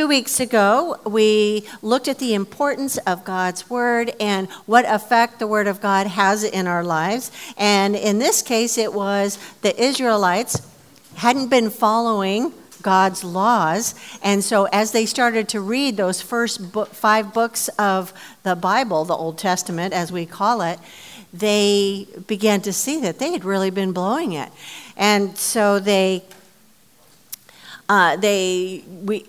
Two weeks ago, we looked at the importance of God's Word and what effect the Word of God has in our lives. And in this case, it was the Israelites hadn't been following God's laws. And so, as they started to read those first book, five books of the Bible, the Old Testament, as we call it, they began to see that they had really been blowing it. And so they, uh, they, we,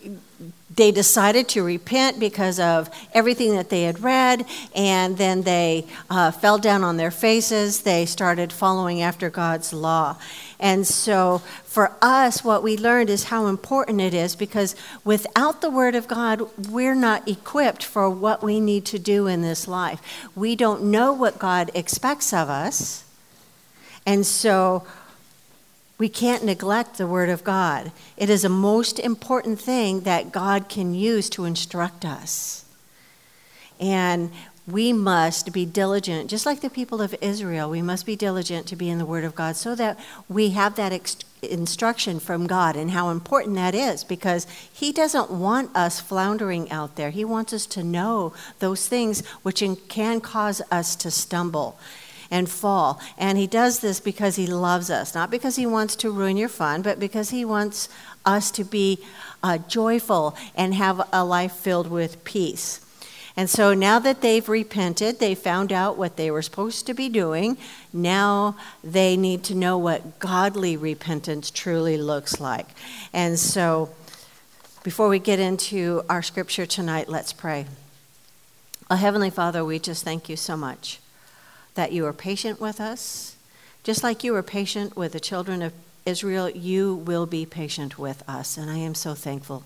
they decided to repent because of everything that they had read, and then they uh, fell down on their faces. They started following after God's law. And so, for us, what we learned is how important it is because without the Word of God, we're not equipped for what we need to do in this life. We don't know what God expects of us. And so, we can't neglect the Word of God. It is a most important thing that God can use to instruct us. And we must be diligent, just like the people of Israel, we must be diligent to be in the Word of God so that we have that ex- instruction from God and how important that is because He doesn't want us floundering out there. He wants us to know those things which can cause us to stumble and fall. And he does this because he loves us, not because he wants to ruin your fun, but because he wants us to be uh, joyful and have a life filled with peace. And so now that they've repented, they found out what they were supposed to be doing. Now they need to know what godly repentance truly looks like. And so before we get into our scripture tonight, let's pray. Oh, Heavenly Father, we just thank you so much that you are patient with us. Just like you were patient with the children of Israel, you will be patient with us. And I am so thankful.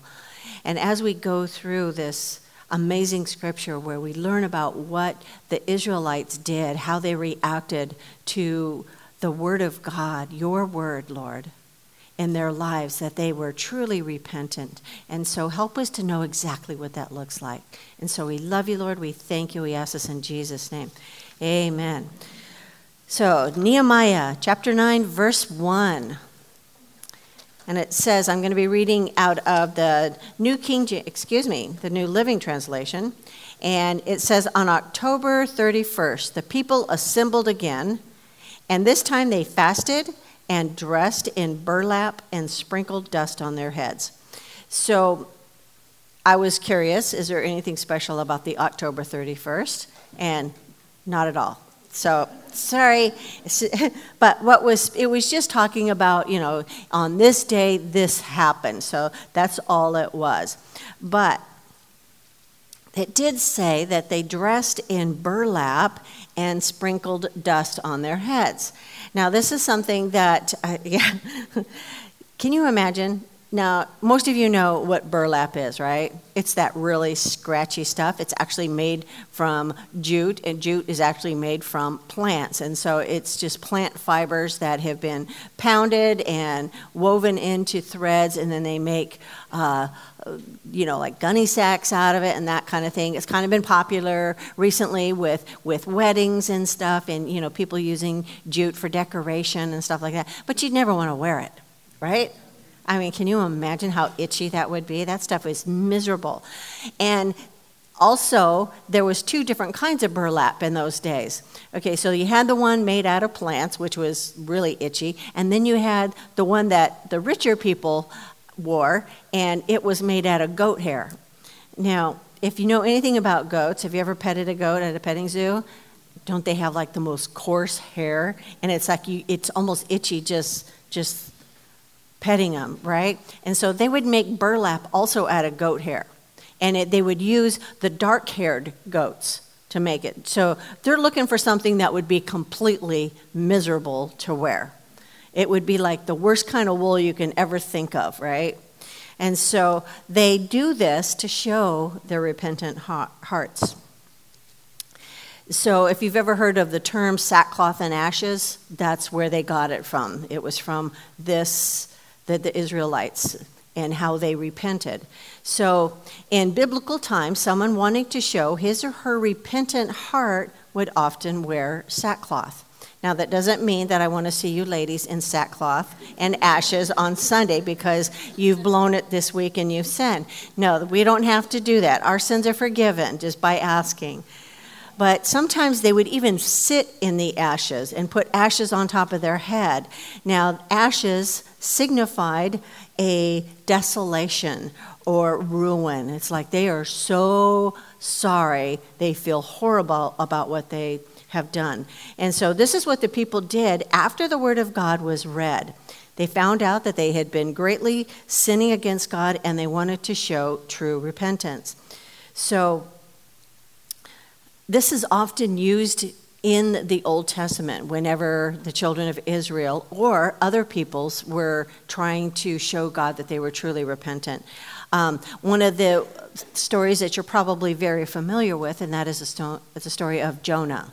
And as we go through this amazing scripture where we learn about what the Israelites did, how they reacted to the word of God, your word, Lord, in their lives, that they were truly repentant. And so help us to know exactly what that looks like. And so we love you, Lord. We thank you. We ask this in Jesus' name. Amen. So, Nehemiah chapter 9, verse 1. And it says, I'm going to be reading out of the New King, excuse me, the New Living Translation. And it says, On October 31st, the people assembled again, and this time they fasted and dressed in burlap and sprinkled dust on their heads. So I was curious, is there anything special about the October 31st? And not at all. So sorry, but what was it was just talking about you know on this day this happened. So that's all it was. But it did say that they dressed in burlap and sprinkled dust on their heads. Now this is something that uh, yeah. Can you imagine now, most of you know what burlap is, right? It's that really scratchy stuff. It's actually made from jute, and jute is actually made from plants. And so it's just plant fibers that have been pounded and woven into threads, and then they make, uh, you know, like gunny sacks out of it and that kind of thing. It's kind of been popular recently with, with weddings and stuff, and, you know, people using jute for decoration and stuff like that. But you'd never want to wear it, right? I mean, can you imagine how itchy that would be? That stuff was miserable. And also, there was two different kinds of burlap in those days. Okay, so you had the one made out of plants, which was really itchy, and then you had the one that the richer people wore, and it was made out of goat hair. Now, if you know anything about goats, have you ever petted a goat at a petting zoo? Don't they have like the most coarse hair? And it's like you, it's almost itchy just just petting them, right? And so they would make burlap also out of goat hair. And it, they would use the dark haired goats to make it. So they're looking for something that would be completely miserable to wear. It would be like the worst kind of wool you can ever think of, right? And so they do this to show their repentant hearts. So, if you've ever heard of the term sackcloth and ashes, that's where they got it from. It was from this the, the Israelites and how they repented. So, in biblical times, someone wanting to show his or her repentant heart would often wear sackcloth. Now, that doesn't mean that I want to see you ladies in sackcloth and ashes on Sunday because you've blown it this week and you've sinned. No, we don't have to do that. Our sins are forgiven just by asking. But sometimes they would even sit in the ashes and put ashes on top of their head. Now, ashes signified a desolation or ruin. It's like they are so sorry, they feel horrible about what they have done. And so, this is what the people did after the word of God was read. They found out that they had been greatly sinning against God and they wanted to show true repentance. So, this is often used in the Old Testament whenever the children of Israel or other peoples were trying to show God that they were truly repentant. Um, one of the stories that you're probably very familiar with, and that is the, sto- the story of Jonah.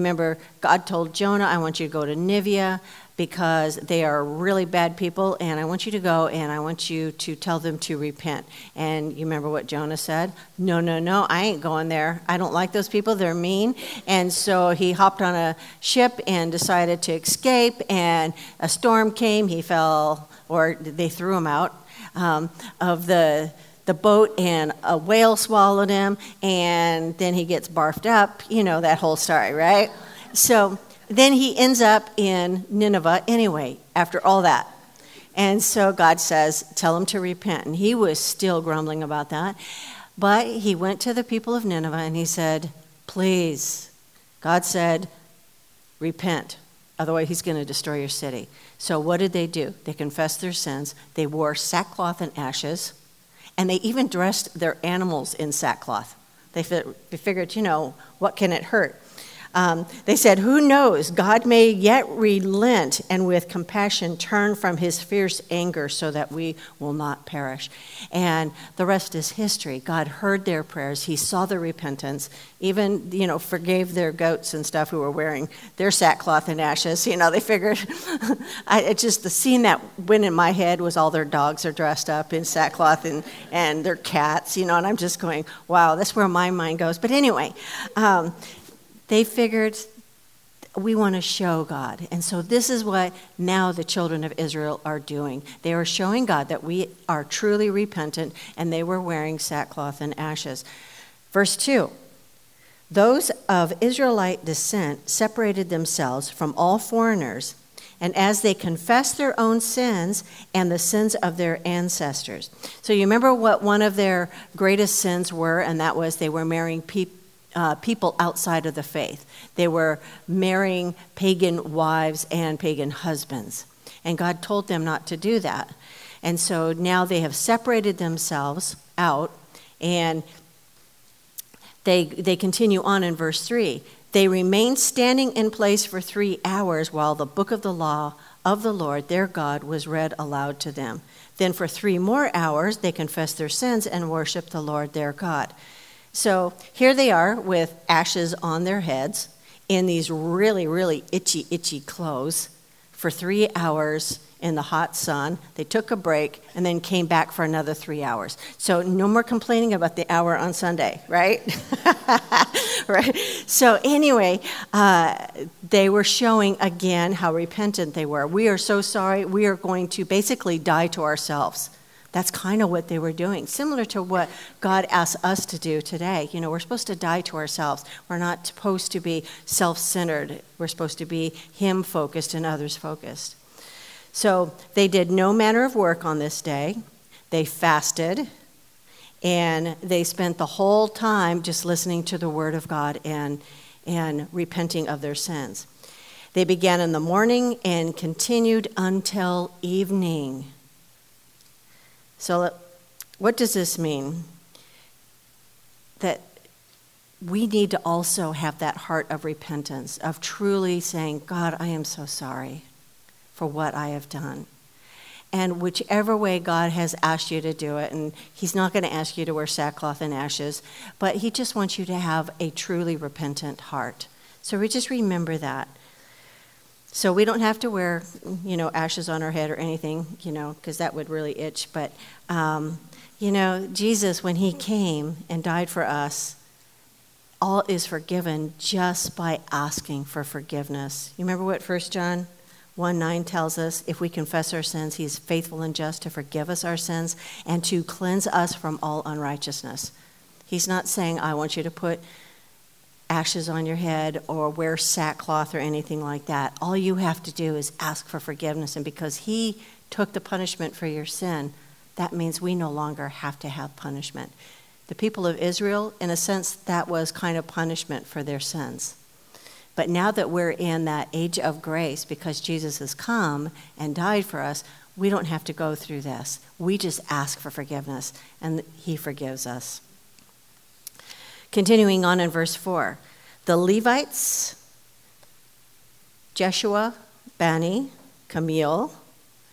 Remember, God told Jonah, I want you to go to Nineveh because they are really bad people, and I want you to go and I want you to tell them to repent. And you remember what Jonah said? No, no, no, I ain't going there. I don't like those people, they're mean. And so he hopped on a ship and decided to escape, and a storm came. He fell, or they threw him out um, of the the boat and a whale swallowed him and then he gets barfed up you know that whole story right so then he ends up in Nineveh anyway, after all that. And so God says, Tell him to repent. And he was still grumbling about that. But he went to the people of Nineveh and he said, Please. God said, Repent. Otherwise, he's going to destroy your city. So, what did they do? They confessed their sins. They wore sackcloth and ashes. And they even dressed their animals in sackcloth. They figured, you know, what can it hurt? Um, they said, Who knows? God may yet relent and with compassion turn from his fierce anger so that we will not perish. And the rest is history. God heard their prayers, he saw their repentance, even, you know, forgave their goats and stuff who were wearing their sackcloth and ashes. You know, they figured, I, it just the scene that went in my head was all their dogs are dressed up in sackcloth and, and their cats, you know, and I'm just going, wow, that's where my mind goes. But anyway, um, they figured we want to show God. And so this is what now the children of Israel are doing. They are showing God that we are truly repentant, and they were wearing sackcloth and ashes. Verse 2 Those of Israelite descent separated themselves from all foreigners, and as they confessed their own sins and the sins of their ancestors. So you remember what one of their greatest sins were, and that was they were marrying people uh, people outside of the faith. They were marrying pagan wives and pagan husbands. And God told them not to do that. And so now they have separated themselves out and they, they continue on in verse 3. They remained standing in place for three hours while the book of the law of the Lord their God was read aloud to them. Then for three more hours they confessed their sins and worshiped the Lord their God. So here they are with ashes on their heads in these really, really itchy, itchy clothes for three hours in the hot sun. They took a break and then came back for another three hours. So no more complaining about the hour on Sunday, right? right. So anyway, uh, they were showing again how repentant they were. We are so sorry. We are going to basically die to ourselves. That's kind of what they were doing, similar to what God asks us to do today. You know, we're supposed to die to ourselves. We're not supposed to be self centered, we're supposed to be Him focused and others focused. So they did no manner of work on this day. They fasted and they spent the whole time just listening to the Word of God and, and repenting of their sins. They began in the morning and continued until evening. So, uh, what does this mean? That we need to also have that heart of repentance, of truly saying, God, I am so sorry for what I have done. And whichever way God has asked you to do it, and He's not going to ask you to wear sackcloth and ashes, but He just wants you to have a truly repentant heart. So we just remember that. So we don't have to wear, you know, ashes on our head or anything, you know, because that would really itch. But, um, you know, Jesus, when he came and died for us, all is forgiven just by asking for forgiveness. You remember what 1 John 1 9 tells us? If we confess our sins, he is faithful and just to forgive us our sins and to cleanse us from all unrighteousness. He's not saying, I want you to put ashes on your head or wear sackcloth or anything like that. All you have to do is ask for forgiveness. And because he took the punishment for your sin, that means we no longer have to have punishment. The people of Israel, in a sense, that was kind of punishment for their sins. But now that we're in that age of grace, because Jesus has come and died for us, we don't have to go through this. We just ask for forgiveness, and He forgives us. Continuing on in verse 4 the Levites, Jeshua, Bani, Kadmiel,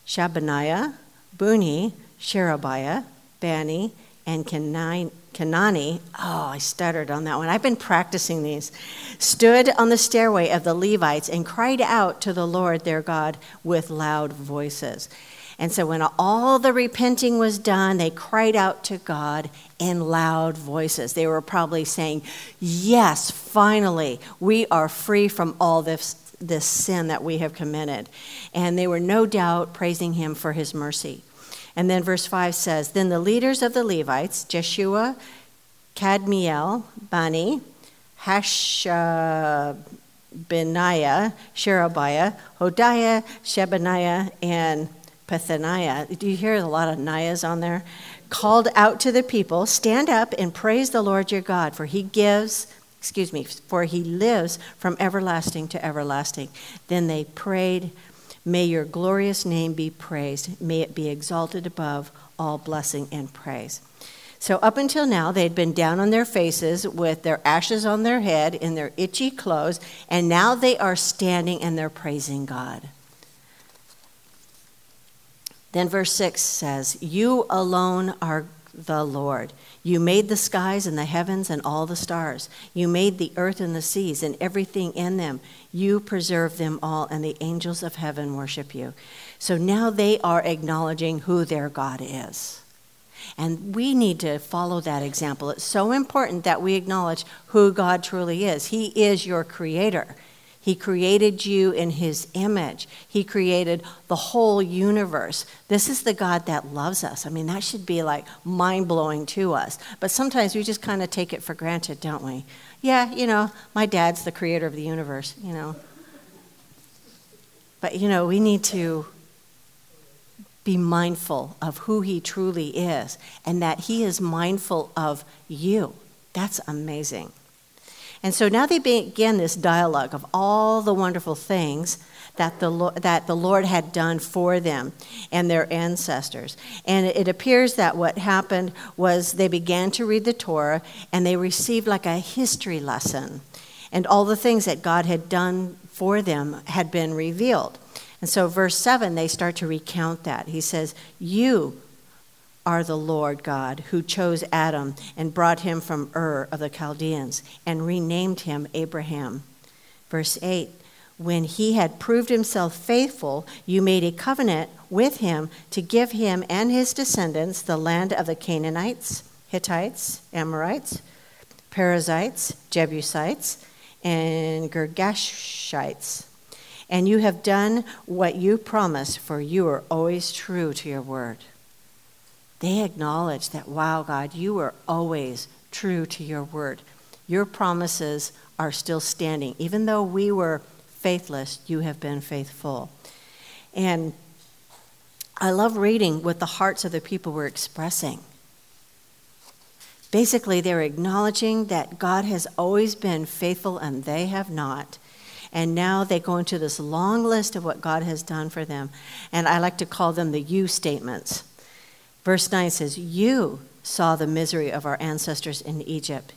Shebaniah, Bunni, Sherebiah, Bani, and Kenani, oh, I stuttered on that one. I've been practicing these, stood on the stairway of the Levites and cried out to the Lord their God with loud voices. And so when all the repenting was done, they cried out to God in loud voices. They were probably saying, Yes, finally, we are free from all this, this sin that we have committed. And they were no doubt praising him for his mercy. And then verse 5 says Then the leaders of the Levites, Jeshua, Kadmiel, Bani, Hashabneiah, Sherebiah, Hodiah, Shebaniah, and Pethaniah. Do you hear a lot of Nayas on there? Called out to the people, stand up and praise the Lord your God, for he gives, excuse me, for he lives from everlasting to everlasting. Then they prayed, May your glorious name be praised. May it be exalted above all blessing and praise. So, up until now, they'd been down on their faces with their ashes on their head in their itchy clothes, and now they are standing and they're praising God. Then verse 6 says, You alone are the Lord. You made the skies and the heavens and all the stars. You made the earth and the seas and everything in them. You preserve them all, and the angels of heaven worship you. So now they are acknowledging who their God is. And we need to follow that example. It's so important that we acknowledge who God truly is. He is your creator. He created you in His image. He created the whole universe. This is the God that loves us. I mean, that should be like mind blowing to us. But sometimes we just kind of take it for granted, don't we? Yeah, you know, my dad's the creator of the universe, you know. But, you know, we need to be mindful of who He truly is and that He is mindful of you. That's amazing. And so now they begin this dialogue of all the wonderful things that the, that the Lord had done for them and their ancestors. And it appears that what happened was they began to read the Torah and they received like a history lesson. And all the things that God had done for them had been revealed. And so, verse 7, they start to recount that. He says, You are the Lord God, who chose Adam and brought him from Ur of the Chaldeans and renamed him Abraham. Verse 8 When he had proved himself faithful, you made a covenant with him to give him and his descendants the land of the Canaanites, Hittites, Amorites, Perizzites, Jebusites, and Girgashites. And you have done what you promised, for you are always true to your word they acknowledge that, wow, God, you are always true to your word. Your promises are still standing. Even though we were faithless, you have been faithful. And I love reading what the hearts of the people were expressing. Basically, they're acknowledging that God has always been faithful and they have not. And now they go into this long list of what God has done for them. And I like to call them the you statements. Verse 9 says, You saw the misery of our ancestors in Egypt,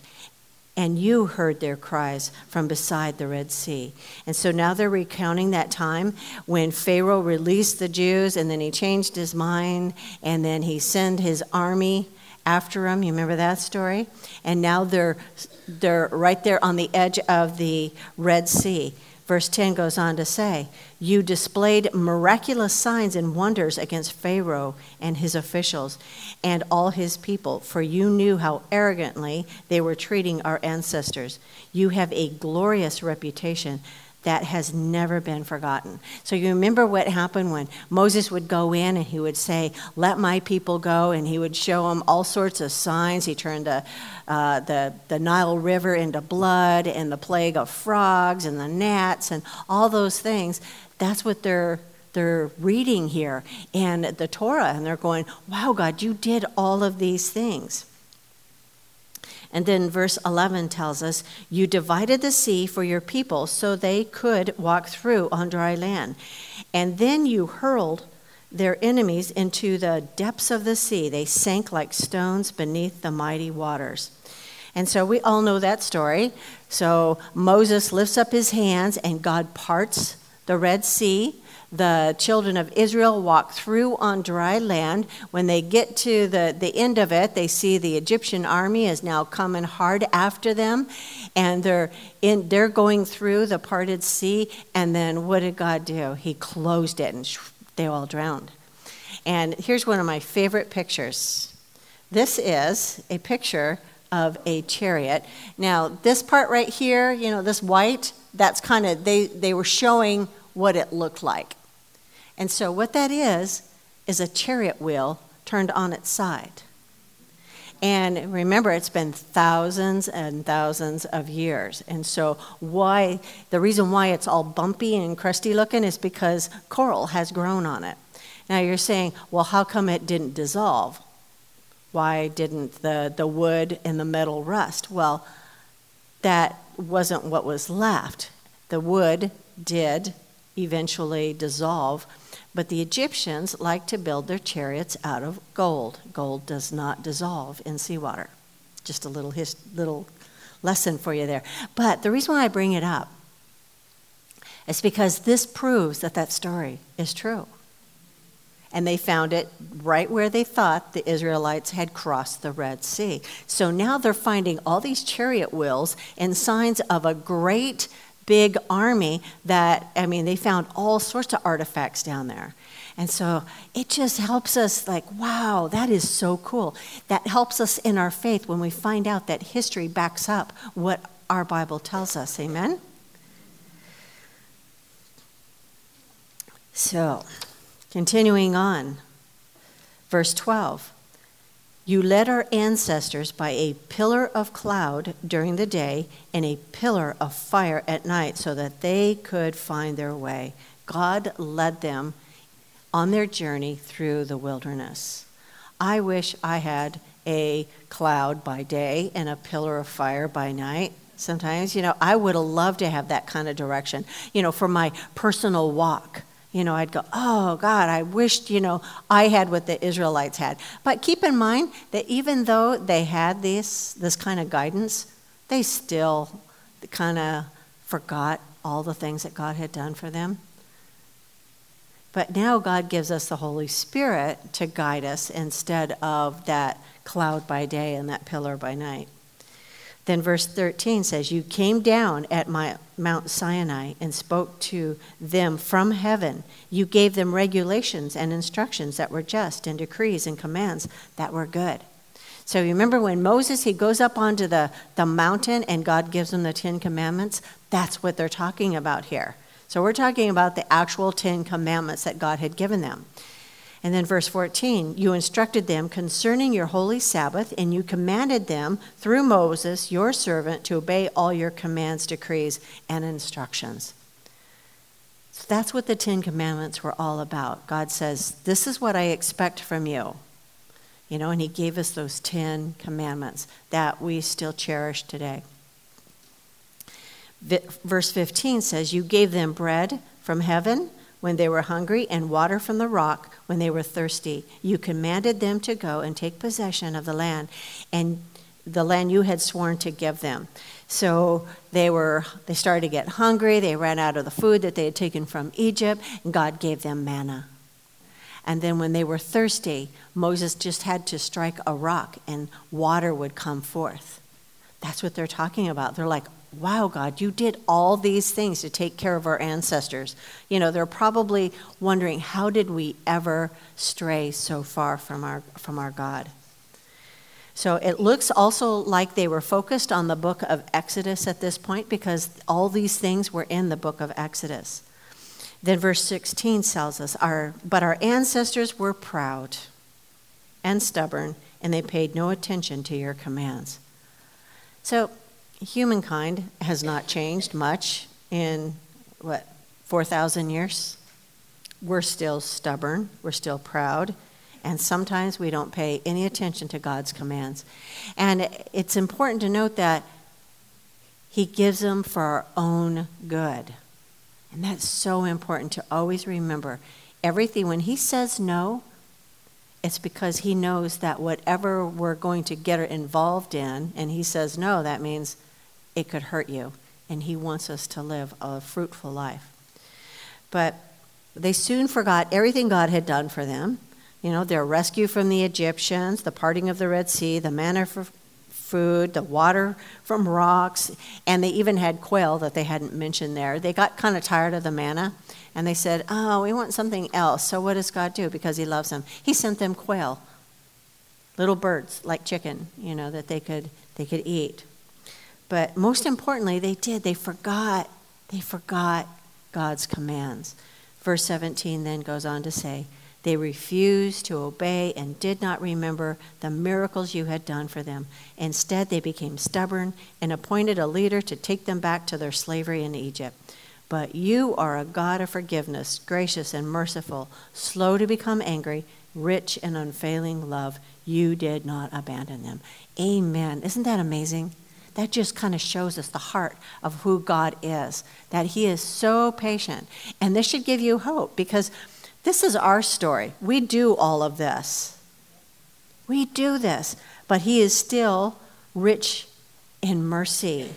and you heard their cries from beside the Red Sea. And so now they're recounting that time when Pharaoh released the Jews, and then he changed his mind, and then he sent his army after them. You remember that story? And now they're, they're right there on the edge of the Red Sea. Verse 10 goes on to say, You displayed miraculous signs and wonders against Pharaoh and his officials and all his people, for you knew how arrogantly they were treating our ancestors. You have a glorious reputation that has never been forgotten. So you remember what happened when Moses would go in and he would say, Let my people go, and he would show them all sorts of signs. He turned the, uh, the, the Nile River into blood, and the plague of frogs, and the gnats, and all those things. That's what they're they're reading here and the Torah, and they're going, Wow, God, you did all of these things. And then verse 11 tells us, You divided the sea for your people so they could walk through on dry land. And then you hurled their enemies into the depths of the sea. They sank like stones beneath the mighty waters. And so we all know that story. So Moses lifts up his hands and God parts the Red Sea the children of Israel walk through on dry land. When they get to the, the end of it, they see the Egyptian army is now coming hard after them, and they're, in, they're going through the parted sea. And then what did God do? He closed it, and they all drowned. And here's one of my favorite pictures. This is a picture of a chariot. Now, this part right here, you know, this white, that's kind of, they, they were showing what it looked like. And so, what that is, is a chariot wheel turned on its side. And remember, it's been thousands and thousands of years. And so, why the reason why it's all bumpy and crusty looking is because coral has grown on it. Now, you're saying, well, how come it didn't dissolve? Why didn't the, the wood and the metal rust? Well, that wasn't what was left. The wood did eventually dissolve. But the Egyptians liked to build their chariots out of gold. Gold does not dissolve in seawater. Just a little, his, little lesson for you there. But the reason why I bring it up is because this proves that that story is true. And they found it right where they thought the Israelites had crossed the Red Sea. So now they're finding all these chariot wheels and signs of a great big army that, I mean, they found all sorts of artifacts down there. And so it just helps us, like, wow, that is so cool. That helps us in our faith when we find out that history backs up what our Bible tells us. Amen? So, continuing on, verse 12. You led our ancestors by a pillar of cloud during the day and a pillar of fire at night so that they could find their way. God led them on their journey through the wilderness. I wish I had a cloud by day and a pillar of fire by night. Sometimes, you know, I would have loved to have that kind of direction, you know, for my personal walk you know, I'd go, oh, God, I wished, you know, I had what the Israelites had. But keep in mind that even though they had this, this kind of guidance, they still kind of forgot all the things that God had done for them. But now God gives us the Holy Spirit to guide us instead of that cloud by day and that pillar by night. Then verse 13 says, You came down at my Mount Sinai and spoke to them from heaven. You gave them regulations and instructions that were just, and decrees and commands that were good. So you remember when Moses he goes up onto the, the mountain and God gives him the Ten Commandments? That's what they're talking about here. So we're talking about the actual Ten Commandments that God had given them. And then verse 14, you instructed them concerning your holy Sabbath, and you commanded them through Moses, your servant, to obey all your commands, decrees, and instructions. So that's what the Ten Commandments were all about. God says, This is what I expect from you. You know, and He gave us those Ten Commandments that we still cherish today. Verse 15 says, You gave them bread from heaven when they were hungry, and water from the rock when they were thirsty. You commanded them to go and take possession of the land, and the land you had sworn to give them. So they were they started to get hungry, they ran out of the food that they had taken from Egypt, and God gave them manna. And then when they were thirsty, Moses just had to strike a rock and water would come forth. That's what they're talking about. They're like, wow, God, you did all these things to take care of our ancestors. You know, they're probably wondering, how did we ever stray so far from our, from our God? So it looks also like they were focused on the book of Exodus at this point because all these things were in the book of Exodus. Then verse 16 tells us, our, But our ancestors were proud and stubborn, and they paid no attention to your commands. So humankind has not changed much in, what, 4,000 years? We're still stubborn, we're still proud, and sometimes we don't pay any attention to God's commands. And it's important to note that He gives them for our own good. And that's so important to always remember. Everything, when He says no, it's because He knows that whatever we're going to get involved in, and He says no, that means it could hurt you. And He wants us to live a fruitful life. But they soon forgot everything God had done for them. You know, their rescue from the Egyptians, the parting of the Red Sea, the manna for food, the water from rocks, and they even had quail that they hadn't mentioned there. They got kind of tired of the manna and they said, Oh, we want something else. So what does God do? Because He loves them. He sent them quail, little birds like chicken, you know, that they could, they could eat. But most importantly, they did. They forgot. They forgot God's commands. Verse 17 then goes on to say, They refused to obey and did not remember the miracles you had done for them. Instead, they became stubborn and appointed a leader to take them back to their slavery in Egypt. But you are a God of forgiveness, gracious and merciful, slow to become angry, rich in unfailing love. You did not abandon them. Amen. Isn't that amazing? that just kind of shows us the heart of who God is, that He is so patient. And this should give you hope because this is our story. We do all of this. We do this, but He is still rich in mercy,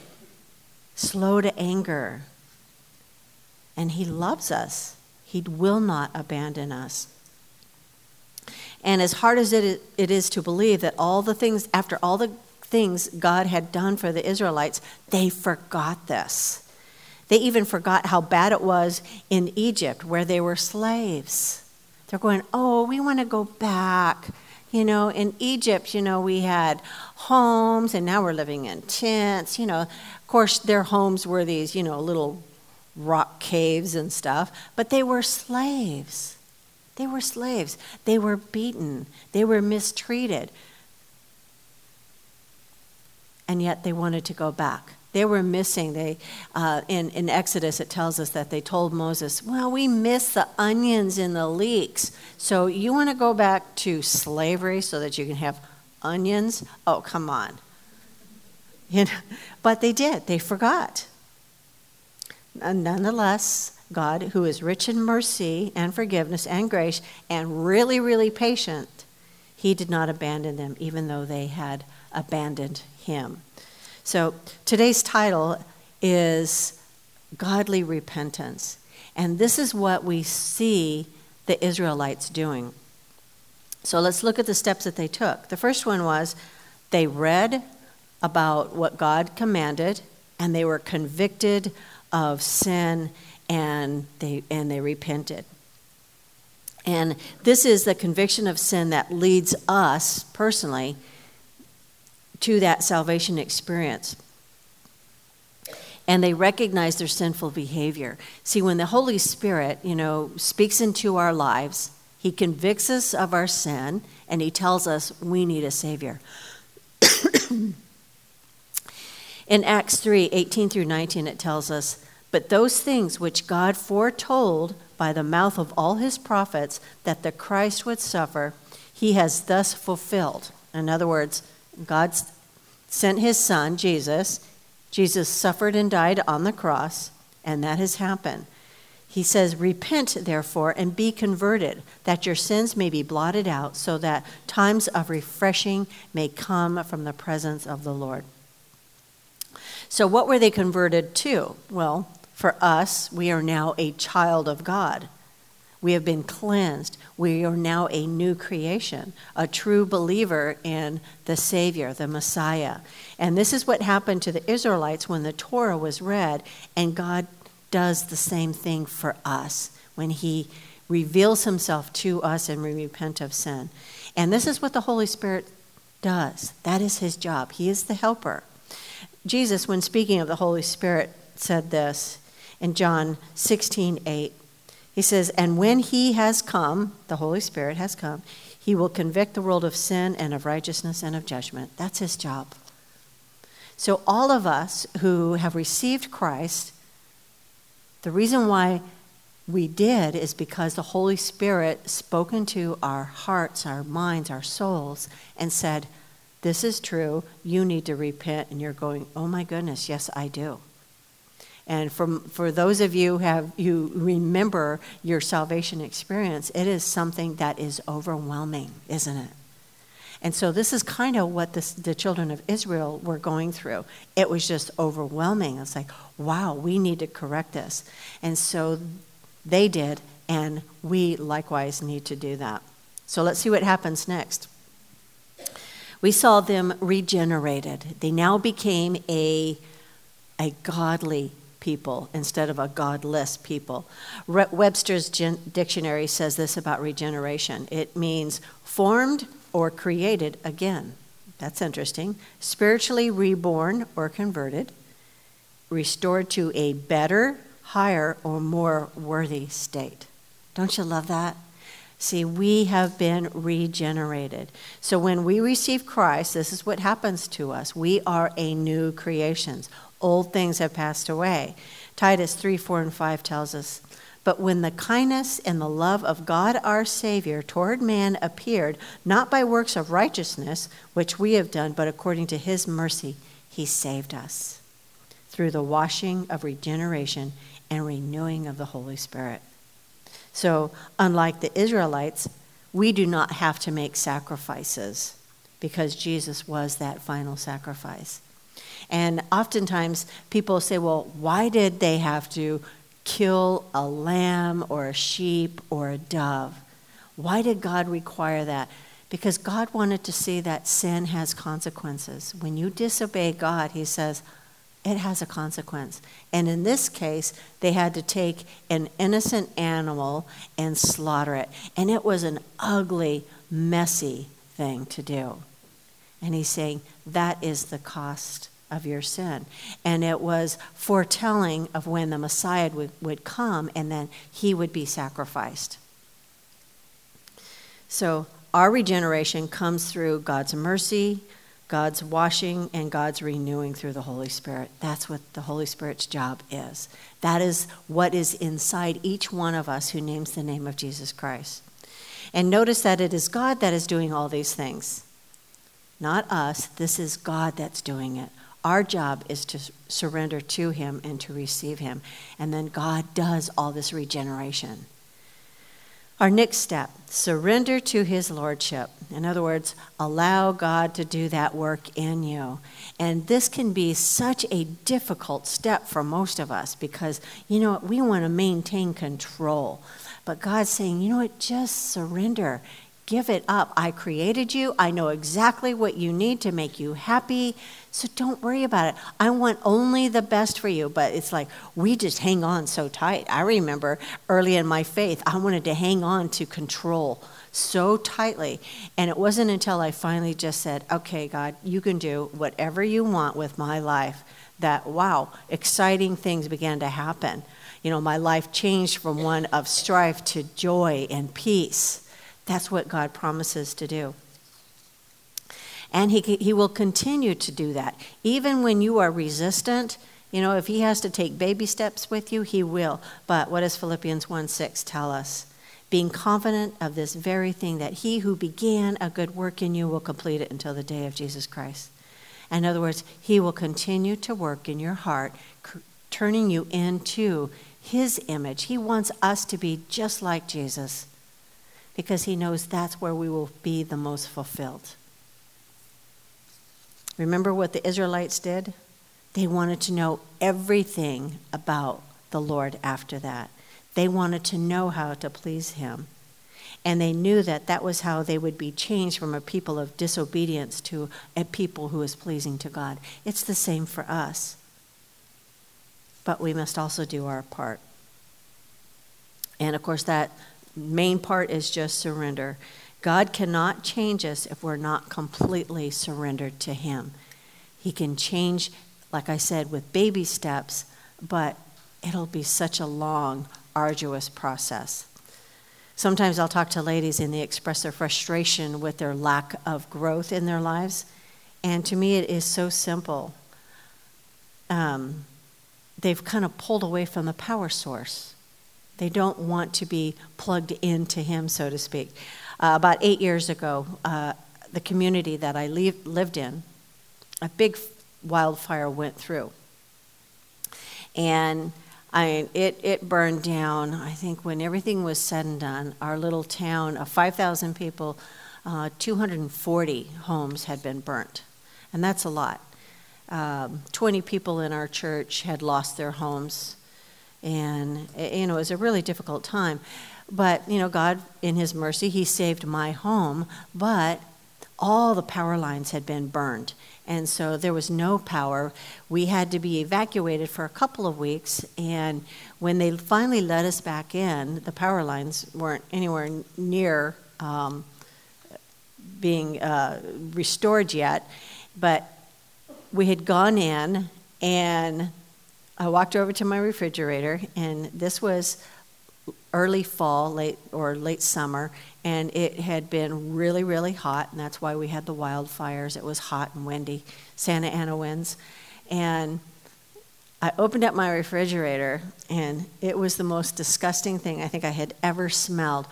slow to anger, and He loves us. He will not abandon us. And as hard as it is to believe that all the things, after all the things God had done for the Israelites, they forgot this. They even forgot how bad it was in Egypt where they were slaves. They're going, oh, we want to go back. You know, in Egypt, you know, we had homes and now we're living in tents. You know, of course, their homes were these, you know, little rock caves and stuff, but they were slaves. They were slaves. They were beaten. They were mistreated and yet they wanted to go back. They were missing. They, uh, in, in Exodus, it tells us that they told Moses, Well, we miss the onions in the leeks. So you want to go back to slavery so that you can have onions? Oh, come on. You know, but they did, they forgot. Nonetheless, God, who is rich in mercy and forgiveness and grace and really, really patient, he did not abandon them, even though they had abandoned him. So today's title is Godly Repentance. And this is what we see the Israelites doing. So let's look at the steps that they took. The first one was they read about what God commanded and they were convicted of sin and they and they repented. And this is the conviction of sin that leads us personally to that salvation experience. And they recognize their sinful behavior. See, when the Holy Spirit, you know, speaks into our lives, he convicts us of our sin and he tells us we need a Savior. In Acts 3 18 through 19, it tells us, But those things which God foretold by the mouth of all his prophets that the Christ would suffer, he has thus fulfilled. In other words, God sent his son, Jesus. Jesus suffered and died on the cross, and that has happened. He says, Repent, therefore, and be converted, that your sins may be blotted out, so that times of refreshing may come from the presence of the Lord. So, what were they converted to? Well, for us, we are now a child of God. We have been cleansed. We are now a new creation, a true believer in the Savior, the Messiah. And this is what happened to the Israelites when the Torah was read, and God does the same thing for us when He reveals Himself to us and we repent of sin. And this is what the Holy Spirit does. That is His job. He is the helper. Jesus, when speaking of the Holy Spirit, said this in John 16 8. He says, And when he has come, the Holy Spirit has come, he will convict the world of sin and of righteousness and of judgment. That's his job. So, all of us who have received Christ, the reason why we did is because the Holy Spirit spoke into our hearts, our minds, our souls, and said, This is true. You need to repent. And you're going, Oh my goodness, yes, I do. And for, for those of you who have you remember your salvation experience, it is something that is overwhelming, isn't it? And so this is kind of what this, the children of Israel were going through. It was just overwhelming. It's like, wow, we need to correct this. And so they did, and we likewise need to do that. So let's see what happens next. We saw them regenerated. They now became a, a godly people instead of a godless people. Re- Webster's gen- dictionary says this about regeneration it means formed or created again. That's interesting. Spiritually reborn or converted, restored to a better, higher, or more worthy state. Don't you love that? See, we have been regenerated. So when we receive Christ, this is what happens to us. We are a new creation. Old things have passed away. Titus 3 4 and 5 tells us, But when the kindness and the love of God our Savior toward man appeared, not by works of righteousness, which we have done, but according to his mercy, he saved us through the washing of regeneration and renewing of the Holy Spirit. So, unlike the Israelites, we do not have to make sacrifices because Jesus was that final sacrifice. And oftentimes people say, well, why did they have to kill a lamb or a sheep or a dove? Why did God require that? Because God wanted to see that sin has consequences. When you disobey God, He says, it has a consequence. And in this case, they had to take an innocent animal and slaughter it. And it was an ugly, messy thing to do. And he's saying that is the cost of your sin. And it was foretelling of when the Messiah would, would come and then he would be sacrificed. So our regeneration comes through God's mercy, God's washing, and God's renewing through the Holy Spirit. That's what the Holy Spirit's job is. That is what is inside each one of us who names the name of Jesus Christ. And notice that it is God that is doing all these things, not us. This is God that's doing it. Our job is to surrender to Him and to receive Him. And then God does all this regeneration. Our next step surrender to His Lordship. In other words, allow God to do that work in you. And this can be such a difficult step for most of us because, you know, we want to maintain control. But God's saying, you know what, just surrender. Give it up. I created you. I know exactly what you need to make you happy. So don't worry about it. I want only the best for you. But it's like we just hang on so tight. I remember early in my faith, I wanted to hang on to control so tightly. And it wasn't until I finally just said, okay, God, you can do whatever you want with my life that, wow, exciting things began to happen. You know, my life changed from one of strife to joy and peace. That's what God promises to do. And he, he will continue to do that. Even when you are resistant, you know, if he has to take baby steps with you, he will. But what does Philippians 1 6 tell us? Being confident of this very thing, that he who began a good work in you will complete it until the day of Jesus Christ. In other words, he will continue to work in your heart, turning you into his image. He wants us to be just like Jesus because he knows that's where we will be the most fulfilled. Remember what the Israelites did? They wanted to know everything about the Lord after that. They wanted to know how to please Him. And they knew that that was how they would be changed from a people of disobedience to a people who is pleasing to God. It's the same for us. But we must also do our part. And of course, that main part is just surrender. God cannot change us if we're not completely surrendered to Him. He can change, like I said, with baby steps, but it'll be such a long, arduous process. Sometimes I'll talk to ladies and they express their frustration with their lack of growth in their lives. And to me, it is so simple. Um, they've kind of pulled away from the power source. They don't want to be plugged into Him, so to speak. Uh, about eight years ago, uh, the community that I lived in, a big wildfire went through. And I it, it burned down, I think, when everything was said and done. Our little town of 5,000 people, uh, 240 homes had been burnt. And that's a lot. Um, 20 people in our church had lost their homes. And, you know, it was a really difficult time. But, you know, God, in His mercy, He saved my home. But all the power lines had been burned and so there was no power. We had to be evacuated for a couple of weeks, and when they finally let us back in, the power lines weren't anywhere near um, being uh, restored yet, but we had gone in, and I walked over to my refrigerator, and this was early fall, late or late summer, and it had been really, really hot, and that's why we had the wildfires. It was hot and windy, Santa Ana winds. And I opened up my refrigerator, and it was the most disgusting thing I think I had ever smelled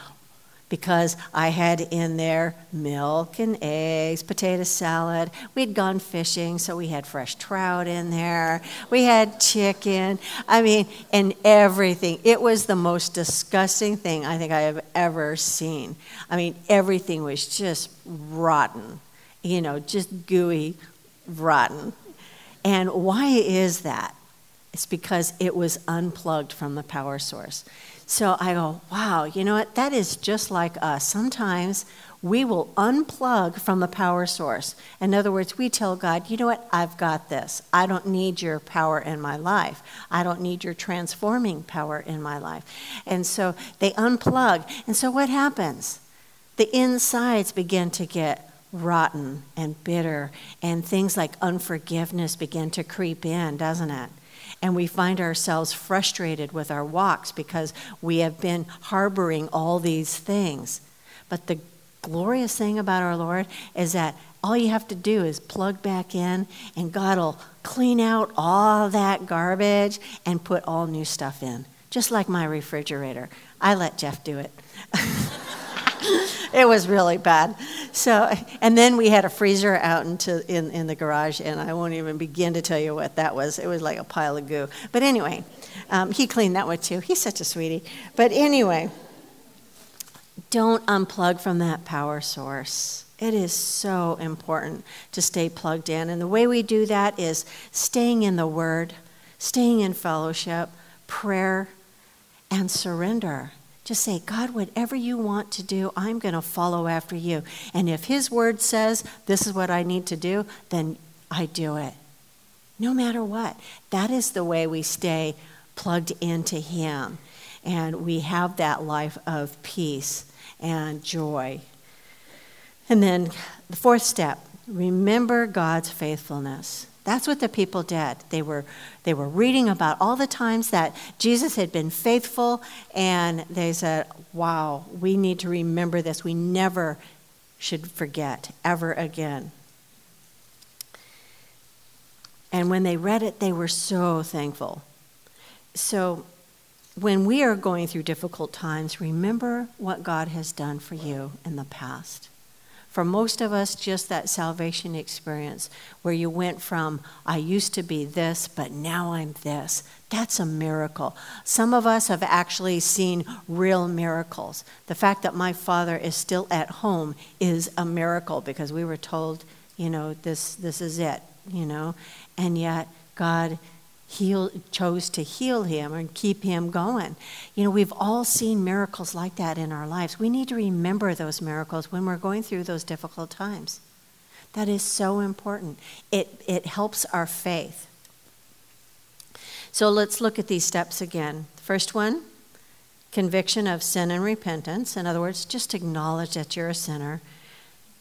because I had in there milk and eggs, potato salad. We'd gone fishing, so we had fresh trout in there. We had chicken. I mean, and everything. It was the most disgusting thing I think I have ever seen. I mean, everything was just rotten, you know, just gooey, rotten. And why is that? It's because it was unplugged from the power source. So I go, wow, you know what? That is just like us. Sometimes we will unplug from the power source. In other words, we tell God, you know what? I've got this. I don't need your power in my life. I don't need your transforming power in my life. And so they unplug. And so what happens? The insides begin to get rotten and bitter, and things like unforgiveness begin to creep in, doesn't it? And we find ourselves frustrated with our walks because we have been harboring all these things. But the glorious thing about our Lord is that all you have to do is plug back in, and God will clean out all that garbage and put all new stuff in, just like my refrigerator. I let Jeff do it. it was really bad. So, and then we had a freezer out into in, in the garage, and I won't even begin to tell you what that was. It was like a pile of goo. But anyway, um, he cleaned that one too. He's such a sweetie. But anyway, don't unplug from that power source. It is so important to stay plugged in. And the way we do that is staying in the Word, staying in fellowship, prayer, and surrender. Just say, God, whatever you want to do, I'm going to follow after you. And if His word says this is what I need to do, then I do it. No matter what. That is the way we stay plugged into Him. And we have that life of peace and joy. And then the fourth step remember God's faithfulness. That's what the people did. They were, they were reading about all the times that Jesus had been faithful, and they said, Wow, we need to remember this. We never should forget ever again. And when they read it, they were so thankful. So, when we are going through difficult times, remember what God has done for you in the past for most of us, just that salvation experience where you went from, I used to be this, but now I'm this. That's a miracle. Some of us have actually seen real miracles. The fact that my father is still at home is a miracle because we were told, you know, this, this is it, you know, and yet God heal, chose to heal him and keep him going. You know, we've all seen miracles like that in our lives. We need to remember those miracles when we're going through those difficult times. That is so important. It, it helps our faith. So let's look at these steps again. First one conviction of sin and repentance. In other words, just acknowledge that you're a sinner.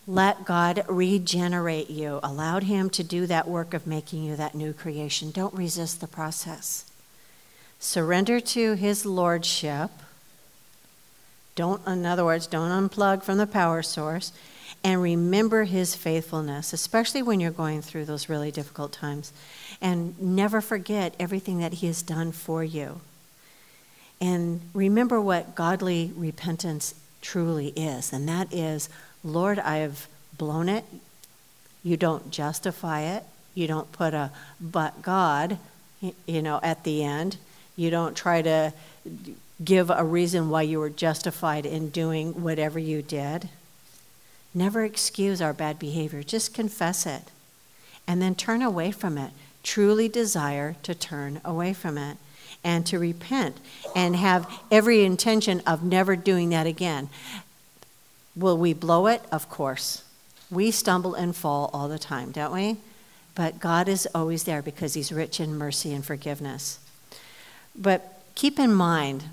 Let God regenerate you. Allow Him to do that work of making you that new creation. Don't resist the process. Surrender to His Lordship. Don't, in other words, don't unplug from the power source. And remember His faithfulness, especially when you're going through those really difficult times. And never forget everything that He has done for you. And remember what godly repentance truly is, and that is Lord, I have blown it. You don't justify it. You don't put a but God, you know, at the end. You don't try to give a reason why you were justified in doing whatever you did. Never excuse our bad behavior. Just confess it. And then turn away from it. Truly desire to turn away from it and to repent and have every intention of never doing that again. Will we blow it? Of course. We stumble and fall all the time, don't we? But God is always there because He's rich in mercy and forgiveness. But keep in mind,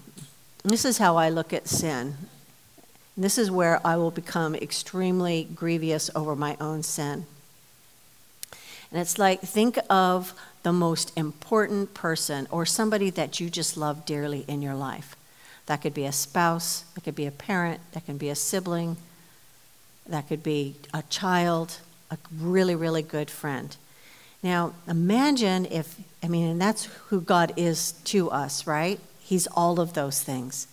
this is how I look at sin. This is where I will become extremely grievous over my own sin. And it's like, think of the most important person or somebody that you just love dearly in your life. That could be a spouse, that could be a parent, that can be a sibling, that could be a child, a really, really good friend. Now, imagine if, I mean, and that's who God is to us, right? He's all of those things.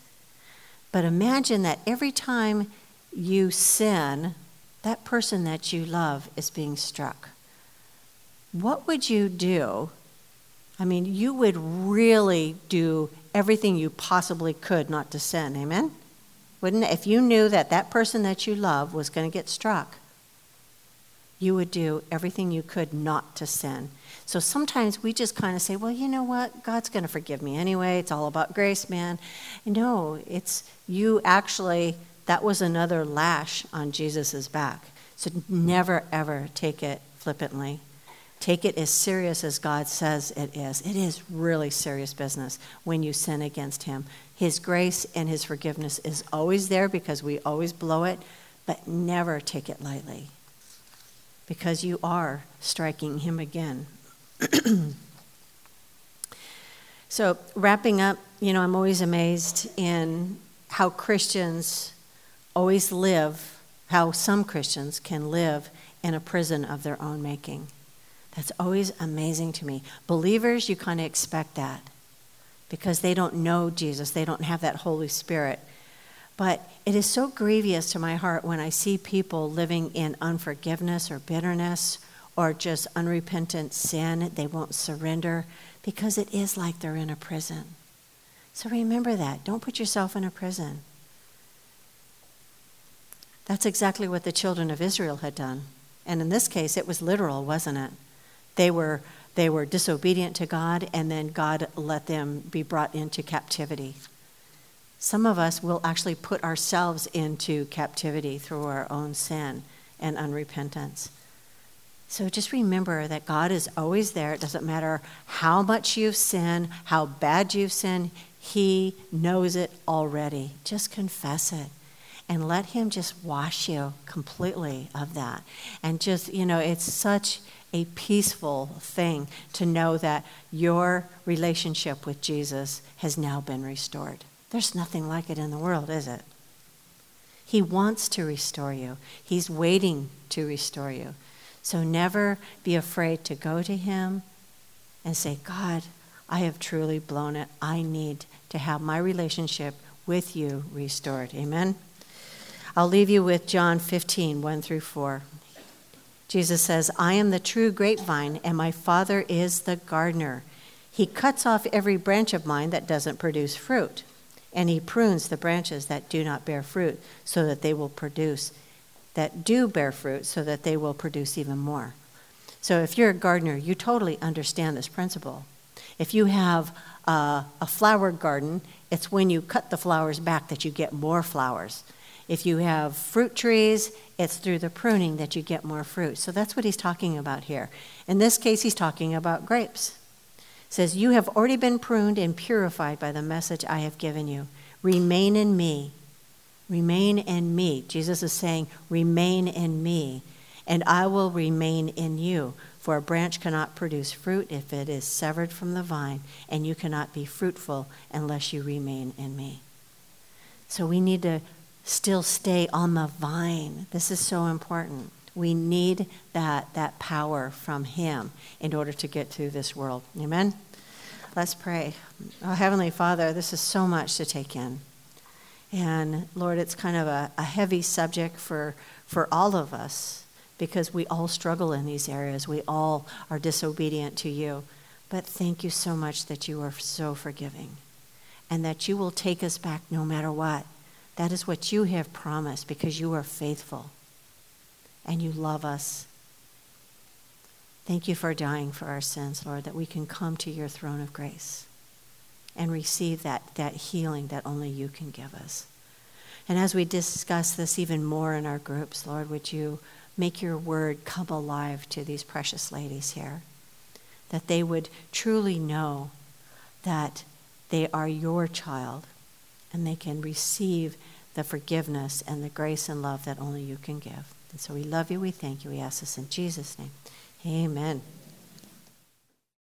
But imagine that every time you sin, that person that you love is being struck. What would you do? I mean, you would really do everything you possibly could not to sin. Amen? Wouldn't? If you knew that that person that you love was going to get struck, you would do everything you could not to sin. So sometimes we just kind of say, well, you know what? God's going to forgive me anyway. It's all about grace, man. No, it's you actually, that was another lash on Jesus' back. So never, ever take it flippantly. Take it as serious as God says it is. It is really serious business when you sin against Him. His grace and His forgiveness is always there because we always blow it, but never take it lightly because you are striking Him again. so, wrapping up, you know, I'm always amazed in how Christians always live, how some Christians can live in a prison of their own making. That's always amazing to me. Believers, you kind of expect that because they don't know Jesus, they don't have that Holy Spirit. But it is so grievous to my heart when I see people living in unforgiveness or bitterness or just unrepentant sin. They won't surrender because it is like they're in a prison. So remember that. Don't put yourself in a prison. That's exactly what the children of Israel had done. And in this case, it was literal, wasn't it? They were, they were disobedient to God, and then God let them be brought into captivity. Some of us will actually put ourselves into captivity through our own sin and unrepentance. So just remember that God is always there. It doesn't matter how much you've sinned, how bad you've sinned, He knows it already. Just confess it and let Him just wash you completely of that. And just, you know, it's such a peaceful thing to know that your relationship with Jesus has now been restored. There's nothing like it in the world, is it? He wants to restore you, He's waiting to restore you. So never be afraid to go to Him and say, God, I have truly blown it. I need to have my relationship with you restored. Amen. I'll leave you with John 15, 1 through 4. Jesus says, I am the true grapevine, and my Father is the gardener. He cuts off every branch of mine that doesn't produce fruit, and he prunes the branches that do not bear fruit, so that they will produce, that do bear fruit, so that they will produce even more. So if you're a gardener, you totally understand this principle. If you have a, a flower garden, it's when you cut the flowers back that you get more flowers. If you have fruit trees, it's through the pruning that you get more fruit. So that's what he's talking about here. In this case, he's talking about grapes. Says, You have already been pruned and purified by the message I have given you. Remain in me. Remain in me. Jesus is saying, Remain in me, and I will remain in you. For a branch cannot produce fruit if it is severed from the vine, and you cannot be fruitful unless you remain in me. So we need to still stay on the vine. This is so important. We need that, that power from Him in order to get through this world. Amen? Let's pray. Oh, Heavenly Father, this is so much to take in. And Lord, it's kind of a, a heavy subject for, for all of us because we all struggle in these areas. We all are disobedient to you. But thank you so much that you are so forgiving and that you will take us back no matter what. That is what you have promised because you are faithful and you love us. Thank you for dying for our sins, Lord, that we can come to your throne of grace and receive that, that healing that only you can give us. And as we discuss this even more in our groups, Lord, would you make your word come alive to these precious ladies here. That they would truly know that they are your child and they can receive the forgiveness and the grace and love that only you can give. And so we love you, we thank you, we ask this in Jesus' name. Amen.